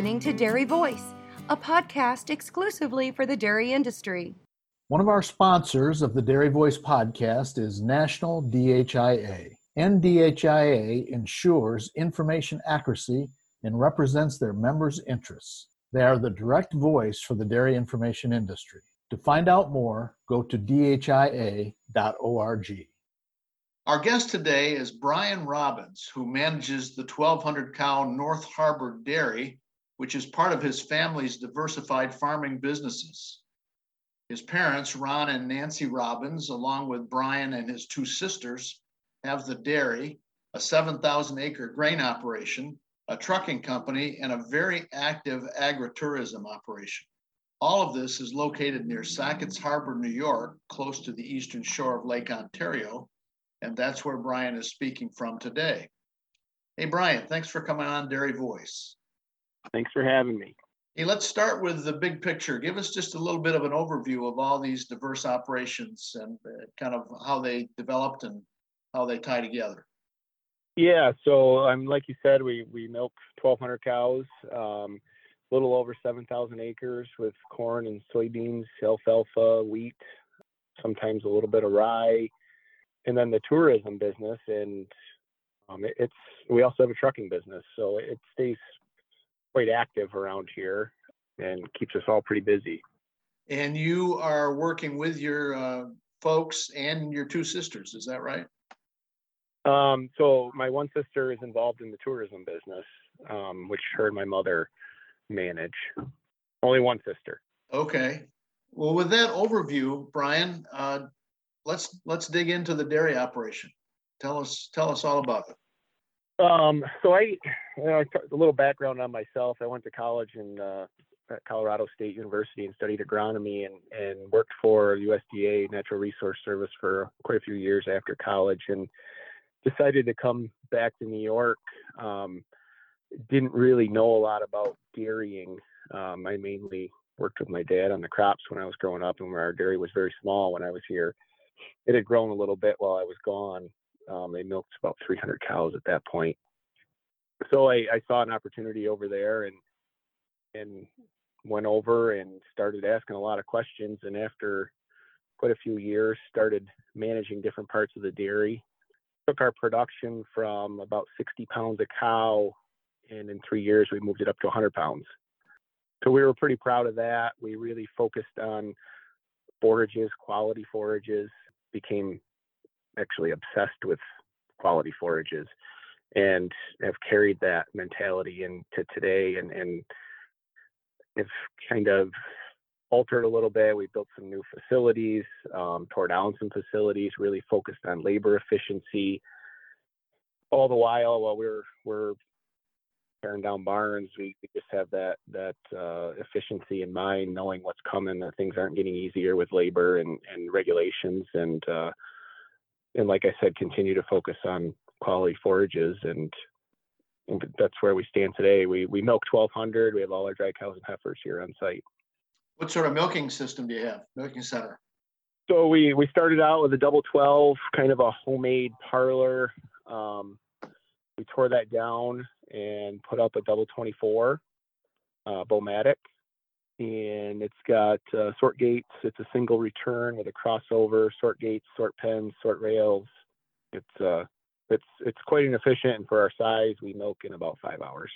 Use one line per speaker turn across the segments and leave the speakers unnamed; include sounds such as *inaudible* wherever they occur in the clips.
are listening to Dairy Voice, a podcast exclusively for the dairy industry.
One of our sponsors of the Dairy Voice podcast is National DHIA. NDHIA ensures information accuracy and represents their members' interests. They are the direct voice for the dairy information industry. To find out more, go to dhia.org. Our guest today is Brian Robbins, who manages the 1200 cow North Harbor Dairy, which is part of his family's diversified farming businesses. His parents, Ron and Nancy Robbins, along with Brian and his two sisters, have the dairy, a 7,000 acre grain operation, a trucking company, and a very active agritourism operation. All of this is located near Sackets Harbor, New York, close to the eastern shore of Lake Ontario, and that's where Brian is speaking from today. Hey, Brian, thanks for coming on Dairy Voice.
Thanks for having me.
Hey, let's start with the big picture. Give us just a little bit of an overview of all these diverse operations and uh, kind of how they developed and how they tie together.
Yeah, so um, like you said, we we milk 1,200 cows, um, a little over 7,000 acres with corn and soybeans, alfalfa, wheat, sometimes a little bit of rye, and then the tourism business and um, it, it's we also have a trucking business so it stays quite active around here and keeps us all pretty busy.
And you are working with your uh, folks and your two sisters is that right?
Um, so my one sister is involved in the tourism business um, which her and my mother manage. Only one sister.
Okay. Well with that overview brian uh, let's let's dig into the dairy operation. Tell us tell us all about it.
Um, so I, you know, a little background on myself. I went to college in uh, at Colorado State University and studied agronomy and, and worked for USDA Natural Resource Service for quite a few years after college and decided to come back to New York. Um, didn't really know a lot about dairying. Um, I mainly worked with my dad on the crops when I was growing up, and our dairy was very small when I was here it had grown a little bit while I was gone. Um, they milked about 300 cows at that point. So I, I saw an opportunity over there and and went over and started asking a lot of questions. And after quite a few years, started managing different parts of the dairy. Took our production from about 60 pounds a cow, and in three years we moved it up to 100 pounds. So we were pretty proud of that. We really focused on forages, quality forages, became actually obsessed with quality forages and have carried that mentality into today and, and have kind of altered a little bit. We built some new facilities, um, tore down some facilities, really focused on labor efficiency. All the while, while we're we're tearing down barns, we, we just have that that uh, efficiency in mind, knowing what's coming. That things aren't getting easier with labor and, and regulations, and uh, and like I said, continue to focus on quality forages, and, and that's where we stand today. We we milk 1,200. We have all our dry cows and heifers here on site.
What sort of milking system do you have? Milking center.
So we we started out with a double 12, kind of a homemade parlor. Um, we tore that down and put up a double 24 uh, BouMatic. And it's got uh, sort gates. It's a single return with a crossover, sort gates, sort pens, sort rails. It's uh, it's it's quite inefficient, and for our size, we milk in about five hours.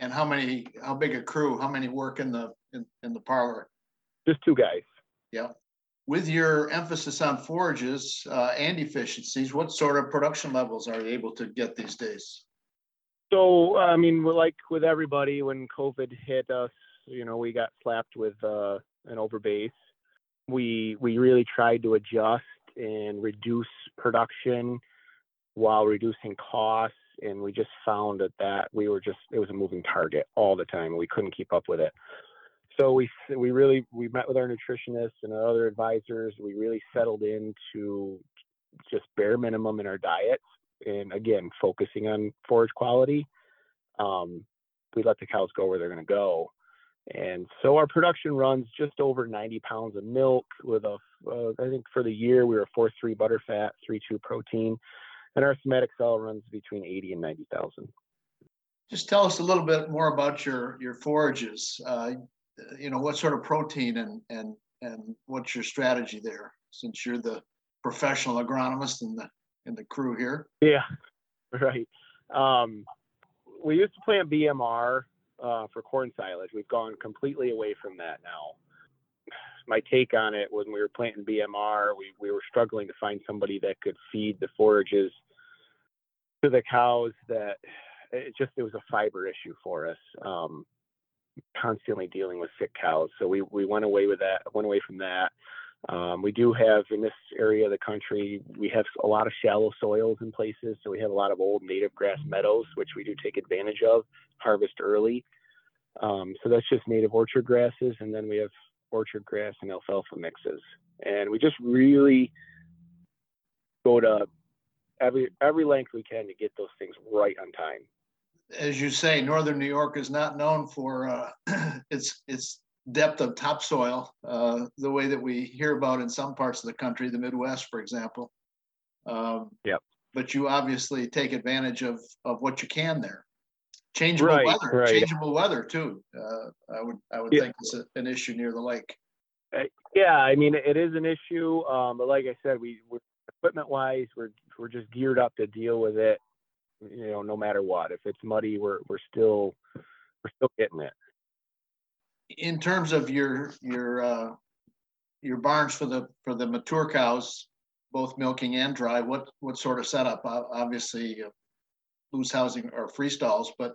And how many? How big a crew? How many work in the in, in the parlor?
Just two guys.
Yeah. With your emphasis on forages uh, and efficiencies, what sort of production levels are you able to get these days?
So, I mean, like with everybody, when COVID hit us, you know, we got slapped with uh, an overbase. We we really tried to adjust and reduce production while reducing costs, and we just found that that we were just it was a moving target all the time. We couldn't keep up with it. So we we really we met with our nutritionists and other advisors. We really settled into just bare minimum in our diets and again focusing on forage quality um, we let the cows go where they're going to go and so our production runs just over 90 pounds of milk with a uh, I think for the year we were 4.3 butter fat 3.2 protein and our somatic cell runs between 80 and 90,000
Just tell us a little bit more about your your forages. Uh, you know, what sort of protein and and and what's your strategy there? Since you're the professional agronomist in the in the crew here.
Yeah, *laughs* right. Um, we used to plant BMR uh, for corn silage. We've gone completely away from that now. My take on it when we were planting BMR, we, we were struggling to find somebody that could feed the forages to the cows that it just it was a fiber issue for us. Um, constantly dealing with sick cows, so we we went away with that. Went away from that. Um, we do have in this area of the country, we have a lot of shallow soils in places. So we have a lot of old native grass meadows, which we do take advantage of, harvest early. Um, so that's just native orchard grasses. And then we have orchard grass and alfalfa mixes. And we just really go to every every length we can to get those things right on time.
As you say, northern New York is not known for uh, *clears throat* its its depth of topsoil, uh, the way that we hear about in some parts of the country, the Midwest, for example.
Um, yep.
But you obviously take advantage of of what you can there. Changeable
right,
weather,
right.
changeable weather too. Uh, I would I would
yeah.
think it's a, an issue near the lake.
Uh, yeah, I mean it is an issue, um, but like I said, we're equipment wise, we're we're just geared up to deal with it. You know, no matter what. If it's muddy, we're we're still we're still getting it
in terms of your your uh, your barns for the for the mature cows, both milking and dry, what what sort of setup? Obviously, uh, loose housing or free stalls, but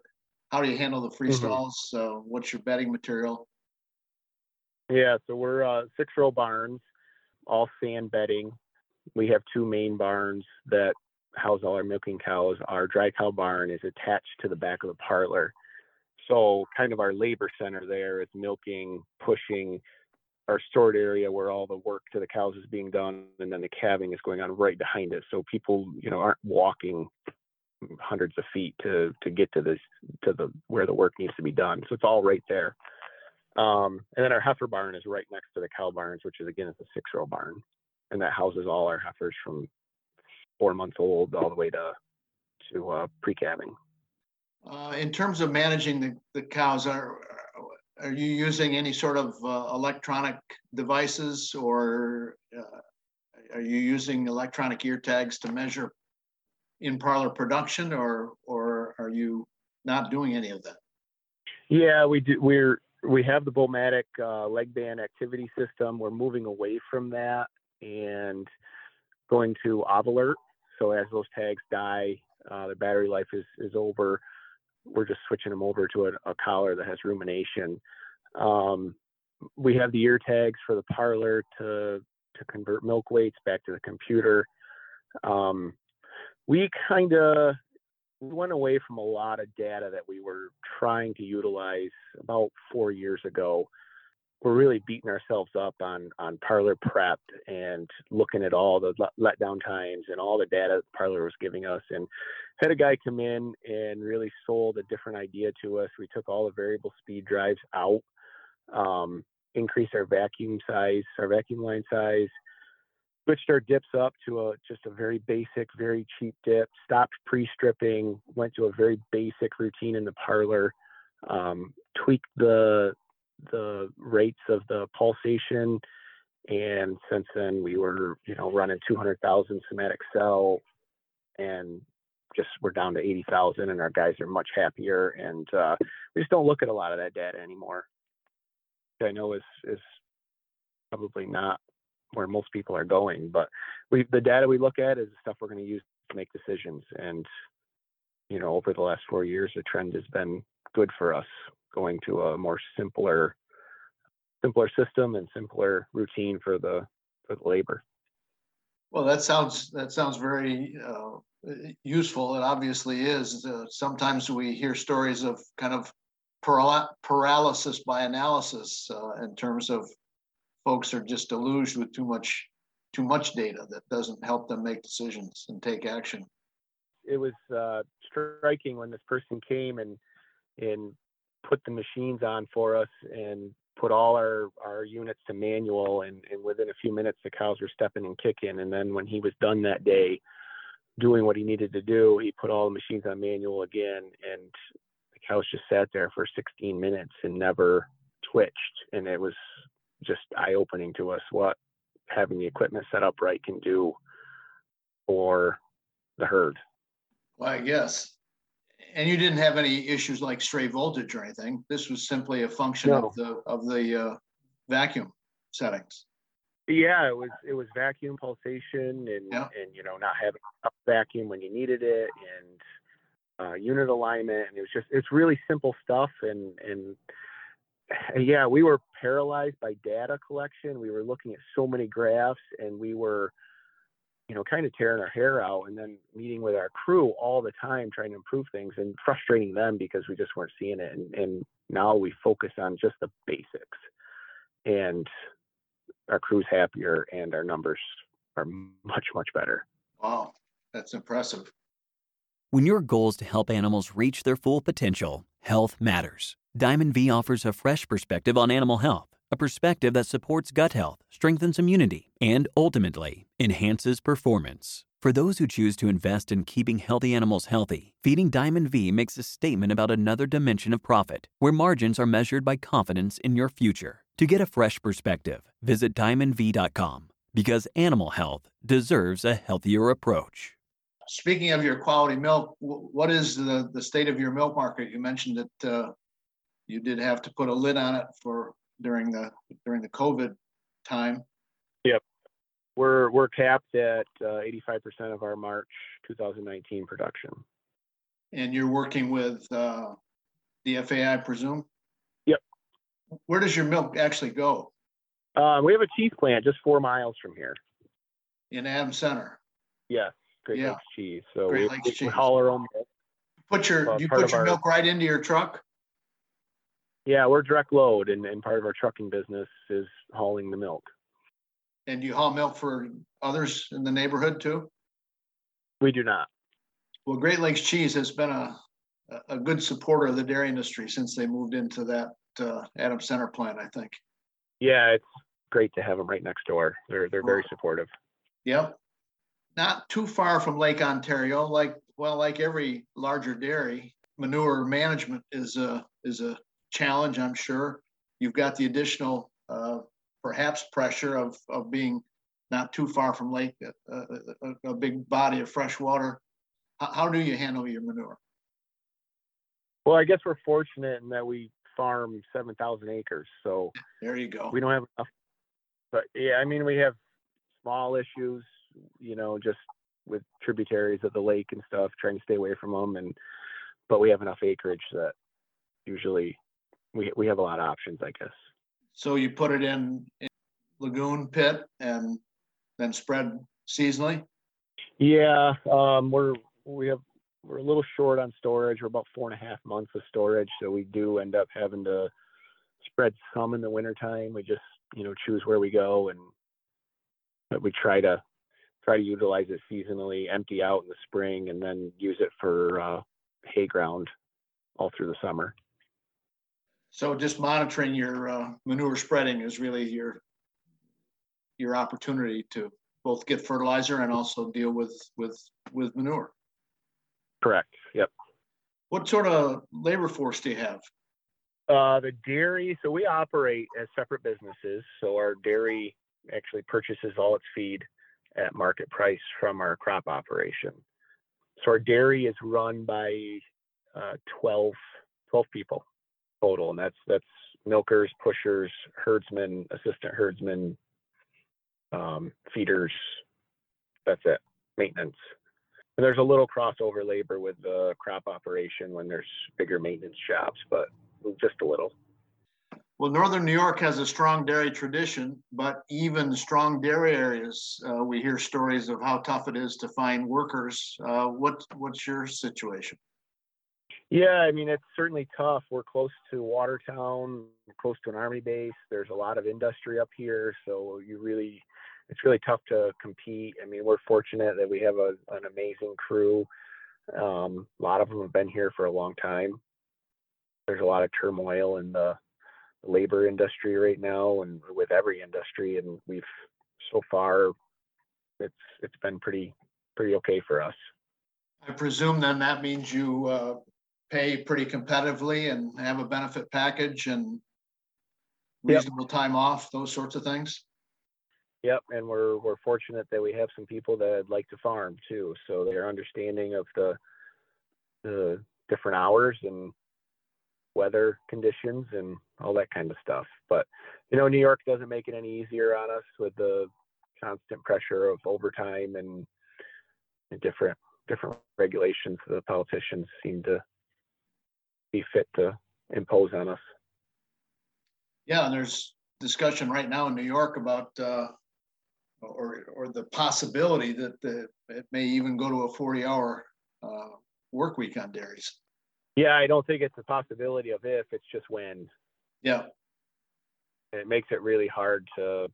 how do you handle the free mm-hmm. stalls? Uh, what's your bedding material?
Yeah, so we're uh, six row barns, all sand bedding. We have two main barns that house all our milking cows. Our dry cow barn is attached to the back of the parlor. So kind of our labor center there is milking, pushing our stored area where all the work to the cows is being done, and then the calving is going on right behind it. So people, you know, aren't walking hundreds of feet to to get to this to the where the work needs to be done. So it's all right there. Um, and then our heifer barn is right next to the cow barns, which is again it's a six row barn, and that houses all our heifers from four months old all the way to to uh, pre calving.
Uh, in terms of managing the, the cows, are are you using any sort of uh, electronic devices or uh, are you using electronic ear tags to measure in parlor production or or are you not doing any of that?
Yeah, we do. We're we have the BouMatic uh, leg band activity system. We're moving away from that and going to Ovalert. So as those tags die, uh, the battery life is is over we're just switching them over to a, a collar that has rumination. Um, we have the ear tags for the parlor to to convert milk weights back to the computer. Um, we kind of we went away from a lot of data that we were trying to utilize about four years ago we're really beating ourselves up on on parlor prep and looking at all the letdown times and all the data parlor was giving us. And had a guy come in and really sold a different idea to us. We took all the variable speed drives out um, increased our vacuum size our vacuum line size switched our dips up to a just a very basic very cheap dip stopped pre-stripping went to a very basic routine in the parlor um, tweaked the the rates of the pulsation. And since then, we were, you know, running 200,000 somatic cell and just we're down to 80,000 and our guys are much happier. And uh, we just don't look at a lot of that data anymore. I know is, is probably not where most people are going, but we, the data we look at is the stuff we're going to use to make decisions. And, you know, over the last four years, the trend has been good for us going to a more simpler simpler system and simpler routine for the for the labor.
Well, that sounds that sounds very uh, useful. It obviously is. Uh, sometimes we hear stories of kind of paralysis by analysis uh, in terms of folks are just deluged with too much too much data that doesn't help them make decisions and take action.
It was uh, striking when this person came and and put the machines on for us and put all our, our units to manual and, and within a few minutes the cows were stepping and kicking and then when he was done that day doing what he needed to do he put all the machines on manual again and the cows just sat there for 16 minutes and never twitched, and it was just eye opening to us what having the equipment set up right can do for the herd.
Well, I guess. And you didn't have any issues like stray voltage or anything. This was simply a function
No.
of the of the uh, vacuum settings.
Yeah, it was it was vacuum pulsation and
Yeah.
and you know not having enough vacuum when you needed it and uh, unit alignment and it was just it's really simple stuff and and yeah we were paralyzed by data collection we were looking at so many graphs and we were you know kind of tearing our hair out and then meeting with our crew all the time trying to improve things and frustrating them because we just weren't seeing it and, and now we focus on just the basics and our crew's happier and our numbers are much much better
Wow, that's impressive.
When your goal is to help animals reach their full potential, health matters. Diamond V offers a fresh perspective on animal health, a perspective that supports gut health, strengthens immunity, and ultimately enhances performance. For those who choose to invest in keeping healthy animals healthy, feeding Diamond V makes a statement about another dimension of profit, where margins are measured by confidence in your future. To get a fresh perspective, visit diamondv.com because animal health deserves a healthier approach.
Speaking of your quality milk, what is the the state of your milk market? You mentioned that uh, you did have to put a lid on it for during the during the COVID time.
Yep, we're we're capped at uh, 85% of our march 2019 production
and you're working with uh, the FAI, I presume?
Yep.
Where does your milk actually go?
uh, we have a cheese plant just four miles from here
In Adams Center?
yes great
Yeah.
lakes cheese so
Great
we,
Lakes
we,
cheese.
haul our own milk.
Put your,
Uh,
you put your
our-
milk right into your truck?
Yeah we're direct load and, and part of our trucking business is hauling the milk
And you haul milk for others in the neighborhood too?
we do not
Well, Great Lakes Cheese has been a, a- good supporter of the dairy industry since they moved into that uh, Adams Center plant, I think.
yeah it's great to have them right next door they're they're very supportive
Yep. Not too far from Lake Ontario, like, well, like every larger dairy, manure management is a, is a challenge, I'm sure. You've got the additional, uh, perhaps pressure of, of being not too far from lake, uh, a, a big body of fresh water. How, how do you handle your manure?
well i guess we're fortunate in that we farm 7000 acres so
There you go.
we don't have enough but yeah i mean we have small issues you know just with tributaries of the lake and stuff trying to stay away from them and but we have enough acreage that usually we we have a lot of options i guess.
So you put it in, in lagoon pit and then spread seasonally?
yeah um we're we have we're a little short on storage. We're about four and a half months of storage so we do end up having to spread some in the wintertime. We just you know choose where we go and but we try to try to utilize it seasonally empty out in the spring and then use it for uh, hay ground all through the summer
So just monitoring your uh, manure spreading is really your your opportunity to both get fertilizer and also deal with with with manure.
correct yep
What sort of labor force do you have?
Uh, the dairy, so we operate as separate businesses. So our dairy actually purchases all its feed at market price from our crop operation. So our dairy is run by uh, 12, 12 people total, and that's that's milkers, pushers, herdsmen, assistant herdsmen, um, feeders. That's it. Maintenance. And there's a little crossover labor with the crop operation when there's bigger maintenance jobs, but just a little.
Well, Northern New York has a strong dairy tradition, but even strong dairy areas, uh, we hear stories of how tough it is to find workers. Uh, what what's your situation?
Yeah, I mean it's certainly tough. We're close to Watertown, close to an army base. There's a lot of industry up here, so you really, it's really tough to compete. I mean, we're fortunate that we have a, an amazing crew. Um, a lot of them have been here for a long time. There's a lot of turmoil in the labor industry right now, and with every industry, and we've so far, it's it's been pretty pretty okay for us.
I presume then that means you uh, pay pretty competitively and have a benefit package and
Yep.
reasonable time off, those sorts of things?
Yep, and we're we're fortunate that we have some people that like to farm too, so they're understanding of the the different hours and weather conditions and all that kind of stuff. But you know, New York doesn't make it any easier on us with the constant pressure of overtime and, and different different regulations the politicians seem to be fit to impose on us.
Yeah, and there's discussion right now in New York about, uh, or, or the possibility that the, it may even go to a 40 hour uh, work week on dairies.
Yeah, I don't think it's a possibility of if, it's just when.
Yeah,
And it makes it really hard to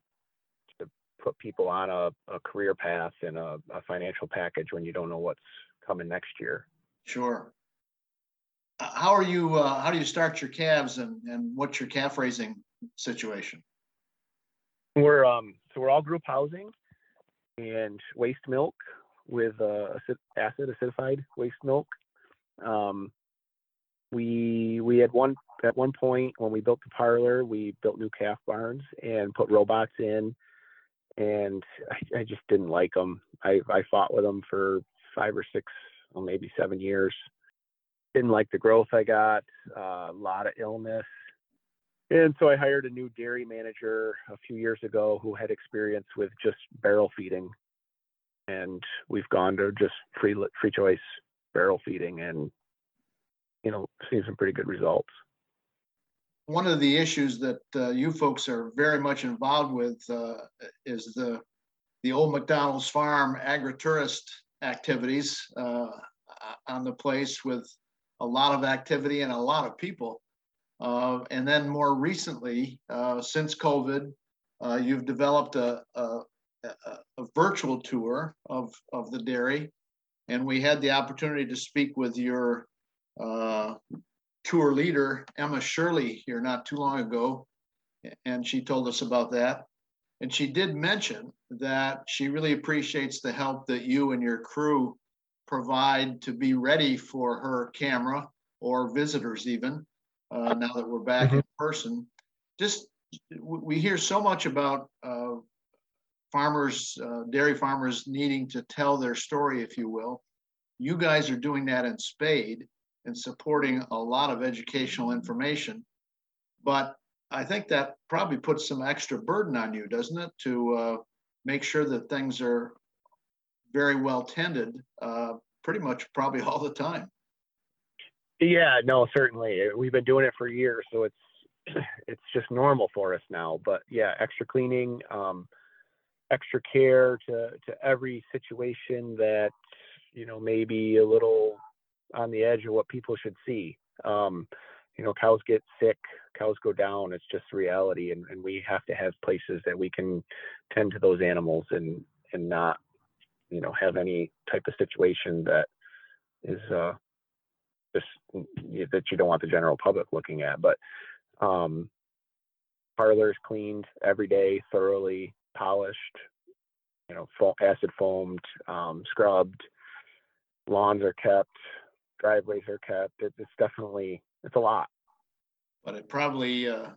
to put people on a, a career path and a, a financial package when you don't know what's coming next year.
sure. How are you, uh, how do you start your calves and, and what's your calf raising situation?
We're um so we're all group housing and waste milk with uh, acid, acid acidified waste milk. Um, we we had one at one point when we built the parlor, we built new calf barns and put robots in, and I, I just didn't like them. I I fought with them for five or six, or maybe seven years. Didn't like the growth I got. Uh, a lot of illness. And so I hired a new dairy manager a few years ago who had experience with just barrel feeding. And we've gone to just free free choice barrel feeding and you know, seen some pretty good results.
One of the issues that uh, you folks are very much involved with uh, is the the old McDonald's Farm agri-tourist activities uh, on the place with a lot of activity and a lot of people. Uh, and then more recently, uh, since COVID, uh, you've developed a, a, a, virtual tour of, of the dairy. And we had the opportunity to speak with your uh, tour leader, Emma Shirley, here not too long ago. And she told us about that. And she did mention that she really appreciates the help that you and your crew provide to be ready for her camera or visitors, even uh, now that we're back in person. Just we hear so much about uh, farmers, uh, dairy farmers needing to tell their story, if you will. You guys are doing that in spade and supporting a lot of educational information. But I think that probably puts some extra burden on you, doesn't it, to uh, make sure that things are very well tended, uh, pretty much probably *laughs* all the time.
Yeah, no, certainly. We've been doing it for years, so it's *clears throat* it's just normal for us now. But yeah, extra cleaning, um, extra care to to every situation that you know maybe a little on the edge of what people should see. Um, you know, cows get sick, cows go down. It's just reality, and, and we have to have places that we can tend to those animals and and not, you know, have any type of situation that is uh, just that you don't want the general public looking at. But um, parlors cleaned every day, thoroughly polished, you know, acid foamed, um, scrubbed. Lawns are kept, driveways are kept. It, it's definitely it's a lot.
But it probably uh,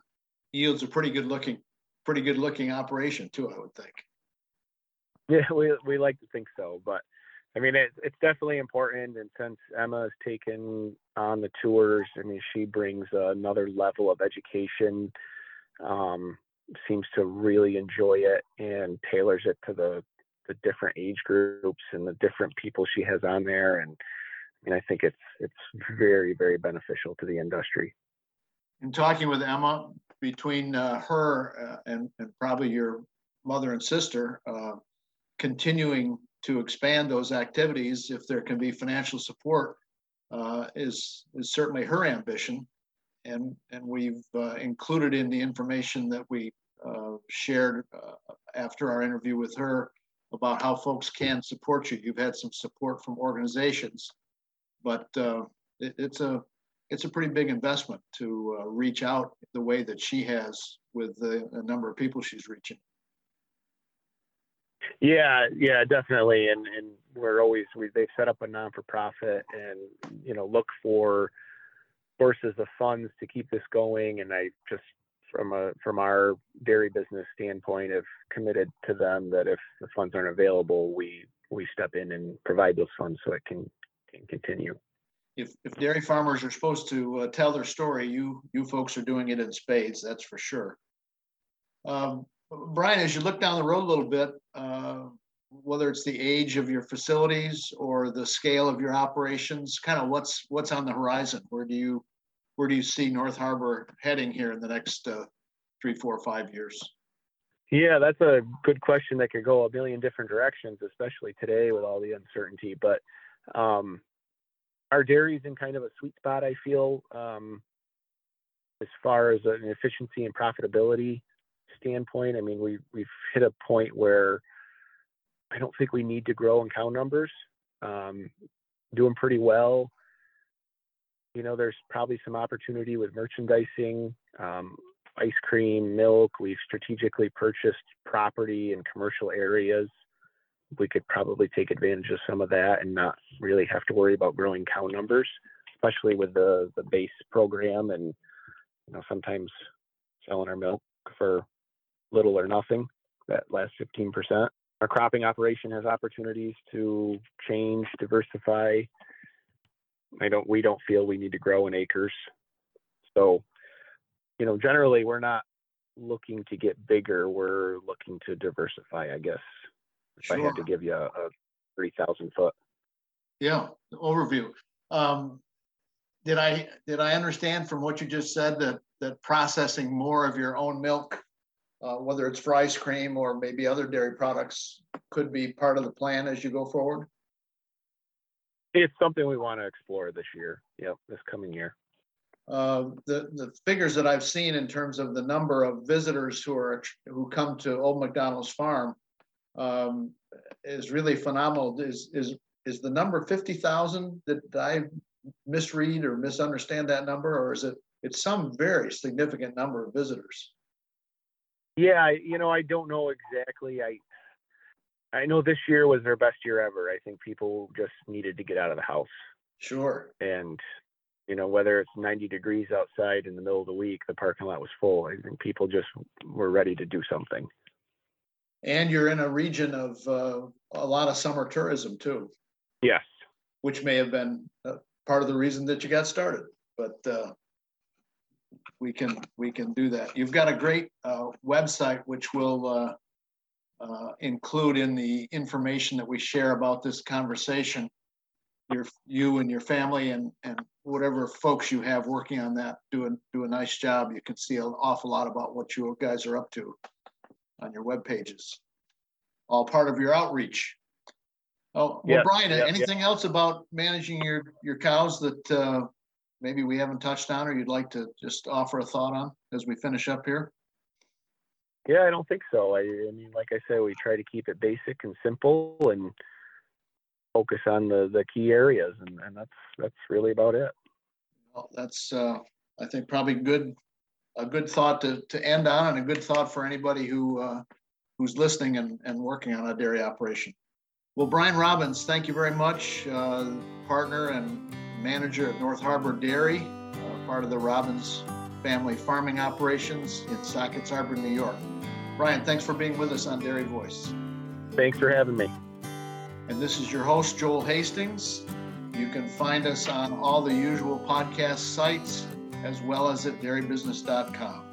yields a pretty good looking, pretty good looking operation too, I would think.
Yeah, *laughs* we we like to think so, but I mean it's it's definitely important. And since Emma has taken on the tours, I mean she brings another level of education. Um, seems to really enjoy it and tailors it to the the different age groups and the different people she has on there. And I mean I think it's it's very very beneficial to the industry.
In talking with Emma, between uh, her uh, and, and probably your mother and sister, uh, continuing to expand those activities, if there can be financial support, uh, is is certainly her ambition, and and we've uh, included in the information that we uh, shared uh, after our interview with her about how folks can support you. You've had some support from organizations, but uh, it, it's a it's a pretty big investment to uh, reach out the way that she has with the, the number of people she's reaching.
Yeah, yeah, definitely. And and we're always we they've set up a non for profit and you know look for sources of funds to keep this going, and I just from a from our dairy business standpoint have committed to them that if the funds aren't available, we we step in and provide those funds so it can can continue.
If if dairy farmers are supposed to uh, tell their story, you you folks are doing it in spades. That's for sure. Um, Brian, as you look down the road a little bit, uh, whether it's the age of your facilities or the scale of your operations, kind of what's what's on the horizon? Where do you where do you see North Harbor heading here in the next uh, three, four, five years?
Yeah, that's a good question that could go a million different directions, especially today with all the uncertainty. But um, our dairy's in kind of a sweet spot, I feel, um, as far as an efficiency and profitability standpoint. I mean, we we've hit a point where I don't think we need to grow in cow numbers. Um, doing pretty well. You know, there's probably some opportunity with merchandising, um, ice cream, milk. We've strategically purchased property in commercial areas. We could probably take advantage of some of that and not really have to worry about growing cow numbers, especially with the the base program and you know sometimes selling our milk for little or nothing, that last 15%. Our cropping operation has opportunities to change, diversify. I don't, we don't feel we need to grow in acres. So, you know, generally we're not looking to get bigger. We're looking to diversify, I guess. If sure. I had to give you a, a 3,000 foot.
Yeah, overview. Um, did I did I understand from what you just said that that processing more of your own milk uh, whether it's for ice cream or maybe other dairy products, could be part of the plan as you go forward?
It's something we want to explore this year. Yep, this coming year.
Uh, the the figures that I've seen in terms of the number of visitors who are who come to Old McDonald's farm um, is really phenomenal. Is is is the number fifty thousand? Did I misread or misunderstand that number, or is it it's some very significant number of visitors?
Yeah, you know, I don't know exactly. I I know this year was their best year ever. I think people just needed to get out of the house.
Sure.
And you know, whether it's 90 degrees outside in the middle of the week, the parking lot was full. I think people just were ready to do something.
And you're in a region of uh, a lot of summer tourism too.
Yes.
Which may have been uh, part of the reason that you got started. But uh, we can we can do that. You've got a great uh, website which will uh, uh, include in the information that we share about this conversation. Your you and your family and and whatever folks you have working on that do a do a nice job. You can see an awful lot about what you guys are up to on your web pages. All part of your outreach. Oh, well, Brian, anything else about managing your your cows that uh, maybe we haven't touched on or you'd like to just offer a thought on as we finish up here?
Yeah, I don't think so. I, I mean, like I said, we try to keep it basic and simple and focus on the, the key areas, and, and that's that's really about it.
Well, that's uh, I think probably good a good thought to, to end on, and a good thought for anybody who uh, who's listening and, and working on a dairy operation. Well, Brian Robbins, thank you very much, uh, partner and manager at North Harbor Dairy, uh, part of the Robbins family farming operations in Sackets Harbor, New York. Brian, thanks for being with us on Dairy Voice.
Thanks for having me.
And this is your host, Joel Hastings. You can find us on all the usual podcast sites as well as at dairybusiness.com.